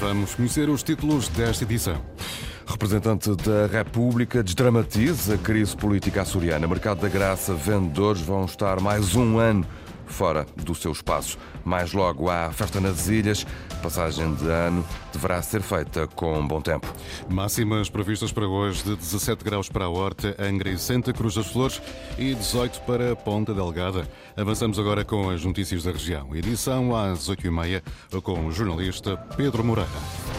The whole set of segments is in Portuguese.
Vamos conhecer os títulos desta edição. Representante da República desdramatiza a crise política açoriana. Mercado da Graça, vendedores vão estar mais um ano fora do seu espaço. Mais logo há festa nas ilhas. Passagem de ano deverá ser feita com bom tempo. Máximas previstas para hoje de 17 graus para a Horta, Angra e Santa Cruz das Flores e 18 para Ponta Delgada. Avançamos agora com as notícias da região. Edição às 8h30 com o jornalista Pedro Moreira.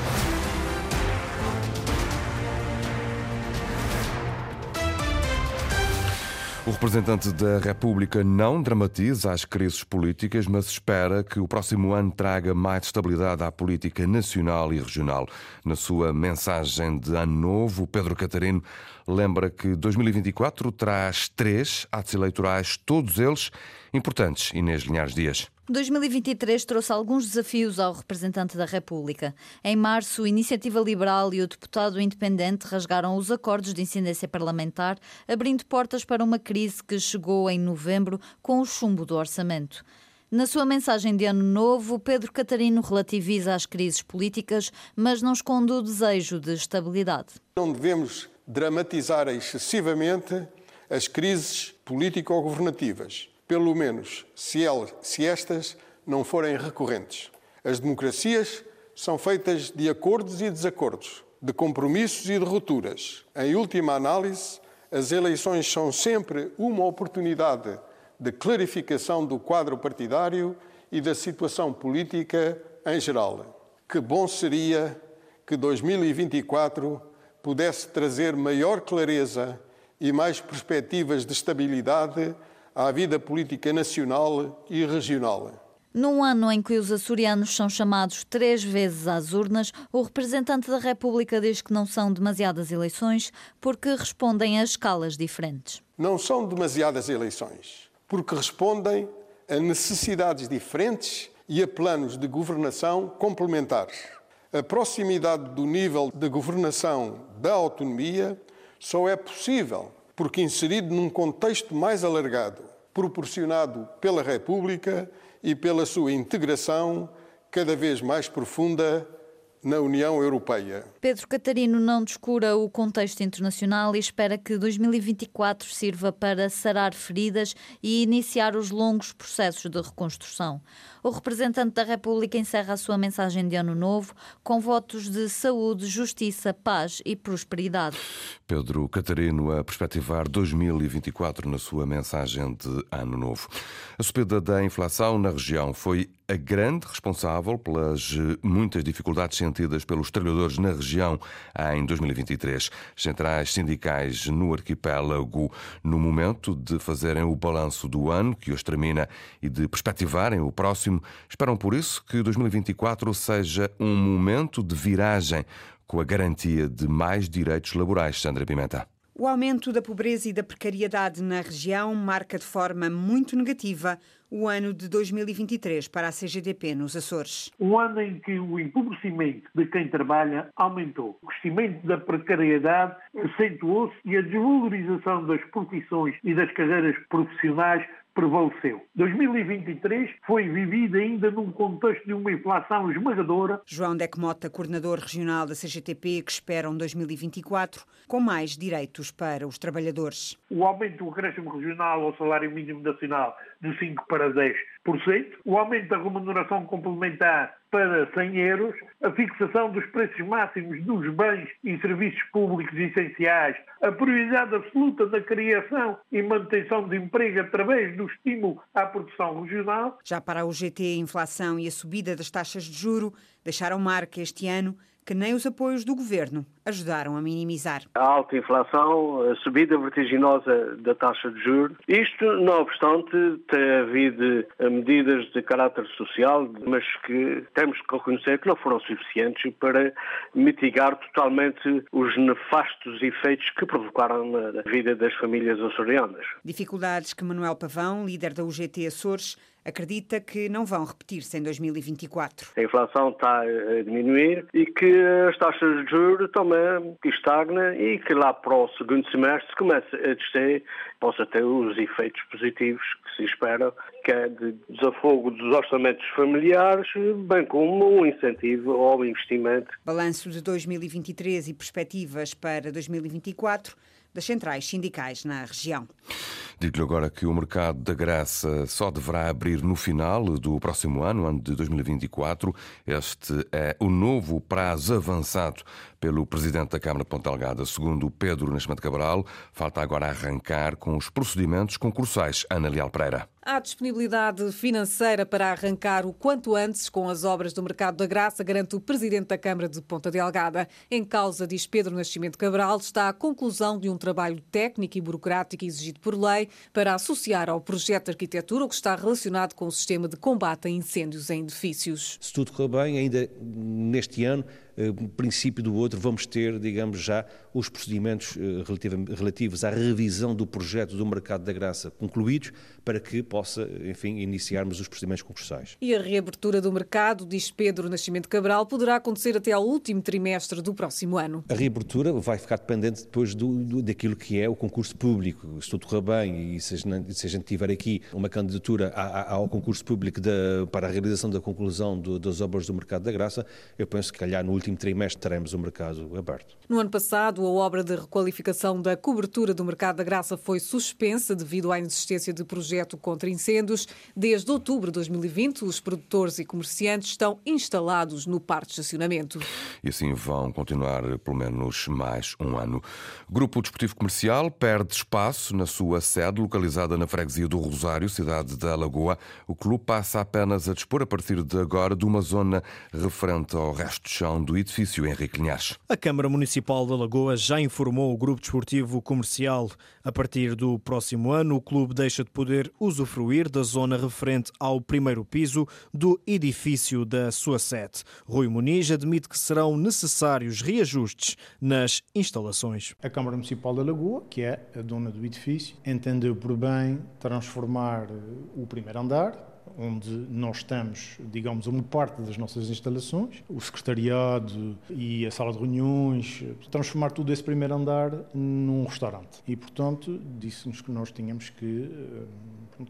O representante da República não dramatiza as crises políticas, mas espera que o próximo ano traga mais estabilidade à política nacional e regional. Na sua mensagem de Ano Novo, Pedro Catarino lembra que 2024 traz três atos eleitorais, todos eles importantes. Inês Linhares Dias. 2023 trouxe alguns desafios ao representante da República. Em março, a Iniciativa Liberal e o deputado independente rasgaram os acordos de incidência parlamentar, abrindo portas para uma crise que chegou em novembro com o chumbo do orçamento. Na sua mensagem de Ano Novo, Pedro Catarino relativiza as crises políticas, mas não esconde o desejo de estabilidade. Não devemos dramatizar excessivamente as crises político-governativas pelo menos se, elas, se estas não forem recorrentes. As democracias são feitas de acordos e desacordos, de compromissos e de rupturas. Em última análise, as eleições são sempre uma oportunidade de clarificação do quadro partidário e da situação política em geral. Que bom seria que 2024 pudesse trazer maior clareza e mais perspectivas de estabilidade à vida política nacional e regional. Num ano em que os açorianos são chamados três vezes às urnas, o representante da República diz que não são demasiadas eleições porque respondem a escalas diferentes. Não são demasiadas eleições porque respondem a necessidades diferentes e a planos de governação complementares. A proximidade do nível de governação da autonomia só é possível porque inserido num contexto mais alargado, proporcionado pela República e pela sua integração cada vez mais profunda na União Europeia. Pedro Catarino não descura o contexto internacional e espera que 2024 sirva para sarar feridas e iniciar os longos processos de reconstrução. O representante da República encerra a sua mensagem de Ano Novo com votos de saúde, justiça, paz e prosperidade. Pedro Catarino a perspectivar 2024 na sua mensagem de Ano Novo. A subida da inflação na região foi a grande responsável pelas muitas dificuldades sentidas pelos trabalhadores na região em 2023. Centrais sindicais no arquipélago, no momento de fazerem o balanço do ano que hoje termina e de perspectivarem o próximo. Esperam por isso que 2024 seja um momento de viragem com a garantia de mais direitos laborais. Sandra Pimenta. O aumento da pobreza e da precariedade na região marca de forma muito negativa o ano de 2023 para a CGDP nos Açores. Um ano em que o empobrecimento de quem trabalha aumentou, o crescimento da precariedade acentuou-se e a desvalorização das profissões e das carreiras profissionais prevaleceu. 2023 foi vivido ainda num contexto de uma inflação esmagadora. João Decmota, coordenador regional da CGTP, que espera um 2024 com mais direitos para os trabalhadores. O aumento do acréscimo regional ao salário mínimo nacional de 5 para 10%, o aumento da remuneração complementar para 100 euros, a fixação dos preços máximos dos bens e serviços públicos essenciais, a prioridade absoluta da criação e manutenção de emprego através do estímulo à produção regional. Já para o GT, a inflação e a subida das taxas de juro deixaram marca este ano que nem os apoios do governo ajudaram a minimizar. A alta inflação, a subida vertiginosa da taxa de juros. Isto, não obstante, tem havido medidas de caráter social, mas que temos que reconhecer que não foram suficientes para mitigar totalmente os nefastos efeitos que provocaram na vida das famílias açorianas. Dificuldades que Manuel Pavão, líder da UGT Açores, acredita que não vão repetir-se em 2024. A inflação está a diminuir e que as taxas de juros também estagna e que lá para o segundo semestre comece a descer, possa ter os efeitos positivos que se esperam, que é de desafogo dos orçamentos familiares, bem como um incentivo ao investimento. Balanço de 2023 e perspectivas para 2024 das centrais sindicais na região. Digo-lhe agora que o mercado da graça só deverá abrir no final do próximo ano, ano de 2024. Este é o novo prazo avançado pelo presidente da Câmara de Ponta Delgada, segundo Pedro Nascimento Cabral. Falta agora arrancar com os procedimentos concursais. Ana Leal Pereira. Há disponibilidade financeira para arrancar o quanto antes com as obras do Mercado da Graça, garante o Presidente da Câmara de Ponta Delgada. Em causa, diz Pedro Nascimento Cabral, está a conclusão de um trabalho técnico e burocrático exigido por lei para associar ao projeto de arquitetura o que está relacionado com o sistema de combate a incêndios em edifícios. Se tudo correr bem, ainda neste ano princípio do outro, vamos ter, digamos, já os procedimentos eh, relativos à revisão do projeto do mercado da graça concluídos, para que possa, enfim, iniciarmos os procedimentos concursais. E a reabertura do mercado, diz Pedro Nascimento Cabral, poderá acontecer até ao último trimestre do próximo ano. A reabertura vai ficar dependente depois do, do daquilo que é o concurso público. Se tudo correr bem e se, se a gente tiver aqui uma candidatura ao concurso público para a realização da conclusão do, das obras do mercado da graça, eu penso que, calhar, no último último trimestre teremos o mercado aberto. No ano passado, a obra de requalificação da cobertura do mercado da Graça foi suspensa devido à inexistência de projeto contra incêndios. Desde outubro de 2020, os produtores e comerciantes estão instalados no parque de estacionamento. E assim vão continuar pelo menos mais um ano. Grupo Desportivo Comercial perde espaço na sua sede, localizada na freguesia do Rosário, cidade da Lagoa. O clube passa apenas a dispor, a partir de agora, de uma zona referente ao resto do chão do edifício Henrique Linhares. A Câmara Municipal da Lagoa já informou o Grupo Desportivo Comercial. A partir do próximo ano, o clube deixa de poder usufruir da zona referente ao primeiro piso do edifício da sua sede. Rui Muniz admite que serão necessários reajustes nas instalações. A Câmara Municipal da Lagoa, que é a dona do edifício, entendeu por bem transformar o primeiro andar onde nós estamos, digamos, uma parte das nossas instalações, o secretariado e a sala de reuniões, transformar tudo esse primeiro andar num restaurante. E, portanto, disse-nos que nós tínhamos que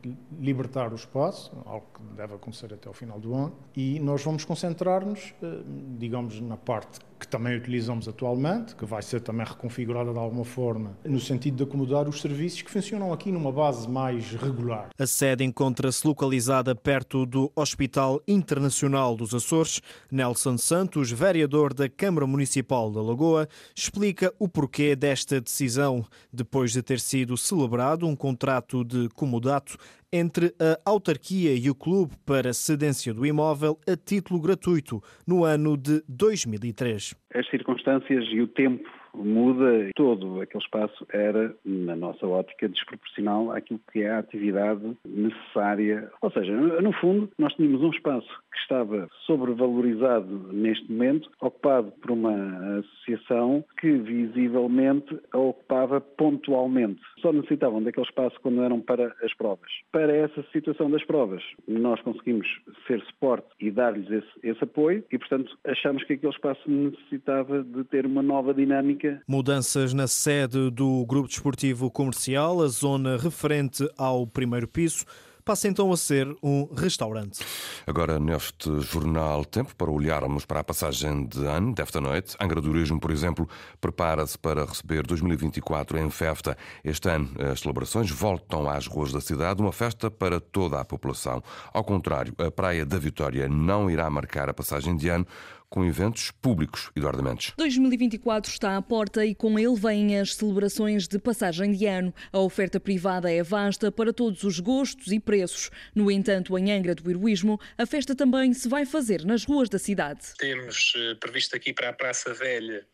eh, libertar o espaço, algo que deve acontecer até ao final do ano, e nós vamos concentrar-nos, eh, digamos, na parte que também utilizamos atualmente, que vai ser também reconfigurada de alguma forma, no sentido de acomodar os serviços que funcionam aqui numa base mais regular. A sede encontra-se localizada perto do Hospital Internacional dos Açores. Nelson Santos, vereador da Câmara Municipal da Lagoa, explica o porquê desta decisão, depois de ter sido celebrado um contrato de comodato entre a autarquia e o clube para cedência do imóvel a título gratuito no ano de 2003. As circunstâncias e o tempo muda. Todo aquele espaço era, na nossa ótica, desproporcional àquilo que é a atividade necessária. Ou seja, no fundo, nós tínhamos um espaço que estava sobrevalorizado neste momento, ocupado por uma associação que visivelmente a ocupava pontualmente. Só necessitavam daquele espaço quando eram para as provas. Para essa situação das provas, nós conseguimos ser suporte e dar-lhes esse, esse apoio e, portanto, achamos que aquele espaço necessitava de ter uma nova dinâmica. Mudanças na sede do Grupo Desportivo Comercial, a zona referente ao primeiro piso passa então a ser um restaurante. Agora, neste jornal Tempo, para olharmos para a passagem de ano desta noite, Angra do Turismo, por exemplo, prepara-se para receber 2024 em festa. Este ano, as celebrações voltam às ruas da cidade, uma festa para toda a população. Ao contrário, a Praia da Vitória não irá marcar a passagem de ano, com eventos públicos. Eduardo Mendes. 2024 está à porta e com ele vêm as celebrações de passagem de ano. A oferta privada é vasta para todos os gostos e preços. No entanto, em Angra do Heroísmo, a festa também se vai fazer nas ruas da cidade. Temos eh, previsto aqui para a Praça Velha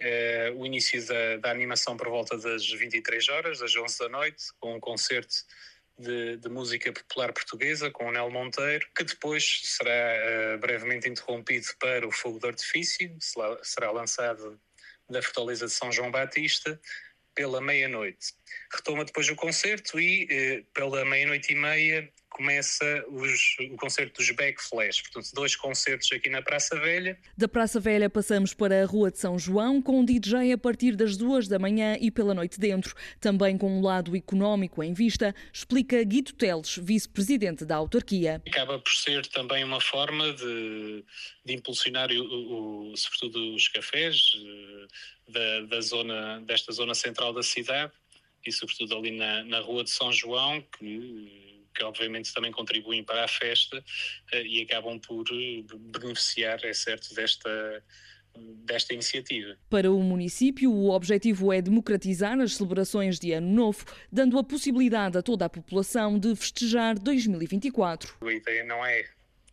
eh, o início da, da animação por volta das 23 horas, das 11 da noite, com um concerto de, de, música popular portuguesa com o Nel Monteiro, que depois será uh, brevemente interrompido para o fogo de artifício, será lançado da Fortaleza de São João Batista pela meia-noite. Retoma depois o concerto e, uh, pela meia-noite e meia, começa os, o concerto dos Backflash, portanto, dois concertos aqui na Praça Velha. Da Praça Velha passamos para a Rua de São João, com um DJ a partir das duas da manhã e pela noite dentro. Também com um lado económico em vista, explica Guido Teles, vice-presidente da autarquia. Acaba por ser também uma forma de, de impulsionar, o, o, sobretudo, os cafés eh, da, da zona, desta zona central da cidade e sobretudo ali na, na Rua de São João, que, que obviamente também contribuem para a festa eh, e acabam por eh, beneficiar, é certo, desta desta iniciativa. Para o município, o objetivo é democratizar as celebrações de Ano Novo, dando a possibilidade a toda a população de festejar 2024. A ideia não é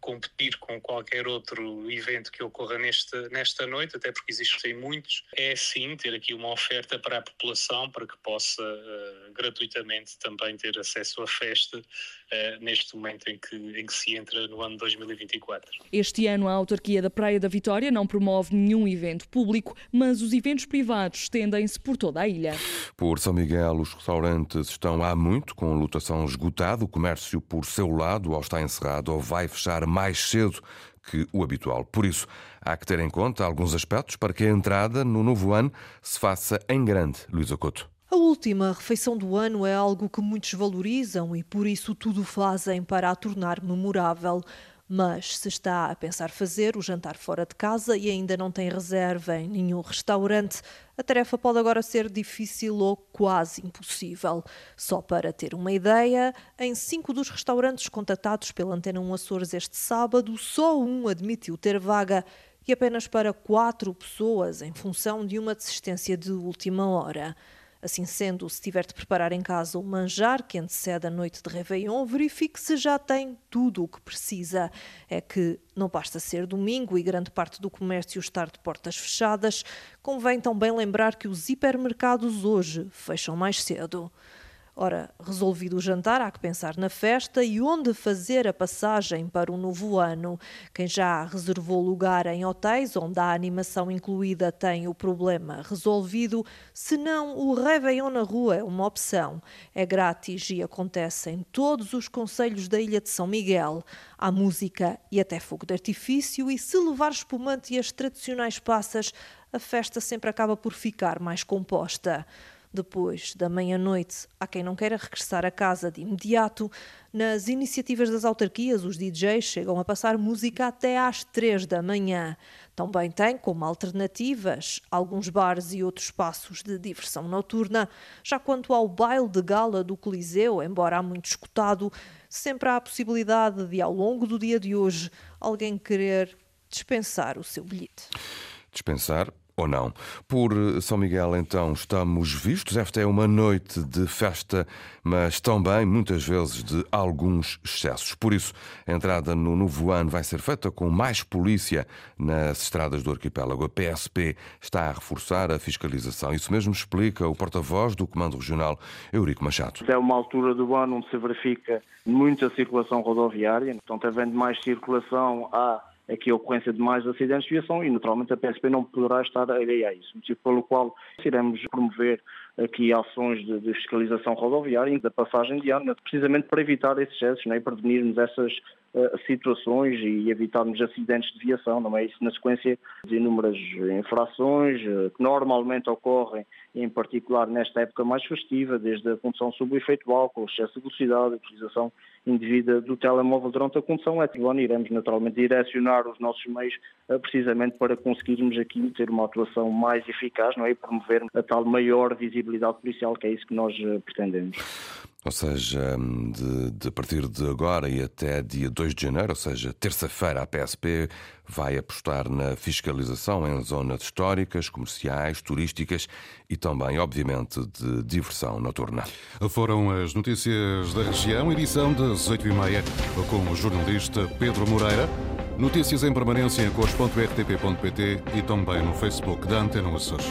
competir com qualquer outro evento que ocorra nesta, nesta noite, até porque existem muitos, é sim ter aqui uma oferta para a população para que possa uh, gratuitamente também ter acesso à festa uh, neste momento em que, em que se entra no ano 2024. Este ano a autarquia da Praia da Vitória não promove nenhum evento público, mas os eventos privados estendem-se por toda a ilha. Por São Miguel, os restaurantes estão há muito com lotação esgotada, o comércio por seu lado ou está encerrado ou vai fechar mais cedo que o habitual. Por isso, há que ter em conta alguns aspectos para que a entrada no novo ano se faça em grande, Luís Ocoto. A última refeição do ano é algo que muitos valorizam e por isso tudo fazem para a tornar memorável. Mas se está a pensar fazer o jantar fora de casa e ainda não tem reserva em nenhum restaurante, a tarefa pode agora ser difícil ou quase impossível. Só para ter uma ideia, em cinco dos restaurantes contatados pela Antena 1 Açores este sábado, só um admitiu ter vaga e apenas para quatro pessoas, em função de uma desistência de última hora. Assim sendo, se tiver de preparar em casa o manjar que antecede a noite de Réveillon, verifique se já tem tudo o que precisa. É que não basta ser domingo e grande parte do comércio estar de portas fechadas, convém também lembrar que os hipermercados hoje fecham mais cedo. Ora, resolvido o jantar, há que pensar na festa e onde fazer a passagem para o novo ano. Quem já reservou lugar em hotéis onde a animação incluída tem o problema resolvido, se não, o Réveillon na rua é uma opção. É grátis e acontece em todos os conselhos da Ilha de São Miguel. Há música e até fogo de artifício e se levar espumante e as tradicionais passas, a festa sempre acaba por ficar mais composta. Depois da meia-noite, há quem não queira regressar a casa de imediato. Nas iniciativas das autarquias, os DJs chegam a passar música até às três da manhã. Também tem como alternativas alguns bares e outros espaços de diversão noturna. Já quanto ao baile de gala do Coliseu, embora há muito escutado, sempre há a possibilidade de, ao longo do dia de hoje, alguém querer dispensar o seu bilhete. Dispensar ou não. Por São Miguel, então, estamos vistos. Esta é uma noite de festa, mas também, muitas vezes, de alguns excessos. Por isso, a entrada no novo ano vai ser feita com mais polícia nas estradas do arquipélago. A PSP está a reforçar a fiscalização. Isso mesmo explica o porta-voz do Comando Regional, Eurico Machado. É uma altura do ano onde se verifica muita circulação rodoviária, então, havendo mais circulação, há aqui a ocorrência de mais acidentes de viação e, naturalmente, a PSP não poderá estar alheia a isso. Motivo pelo qual iremos promover aqui ações de, de, fiscalização rodoviária da passagem de ano, precisamente para evitar esses excessos né, e prevenirmos essas uh, situações e evitarmos acidentes de viação, não é isso? Na sequência de inúmeras infrações uh, que normalmente ocorrem, em particular nesta época mais festiva, desde a condução sob o efeito álcool, excesso de velocidade, a utilização indevida do telemóvel durante a condução, é que iremos naturalmente direcionar os nossos meios uh, precisamente para conseguirmos aqui ter uma atuação mais eficaz, não é? E promover a tal maior visibilidade visibilidade policial, que é isso que nós eh, pretendemos. Ou seja, de, de, partir de agora e até dia 2 de janeiro, ou seja, terça-feira, a PSP vai apostar na fiscalização em zonas históricas, comerciais, turísticas e também, obviamente, de diversão noturna. Foram as notícias da região, edição das 8h30, com o jornalista Pedro Moreira. Notícias em permanência em cores.rtp.pt e também no Facebook da Antena Açores.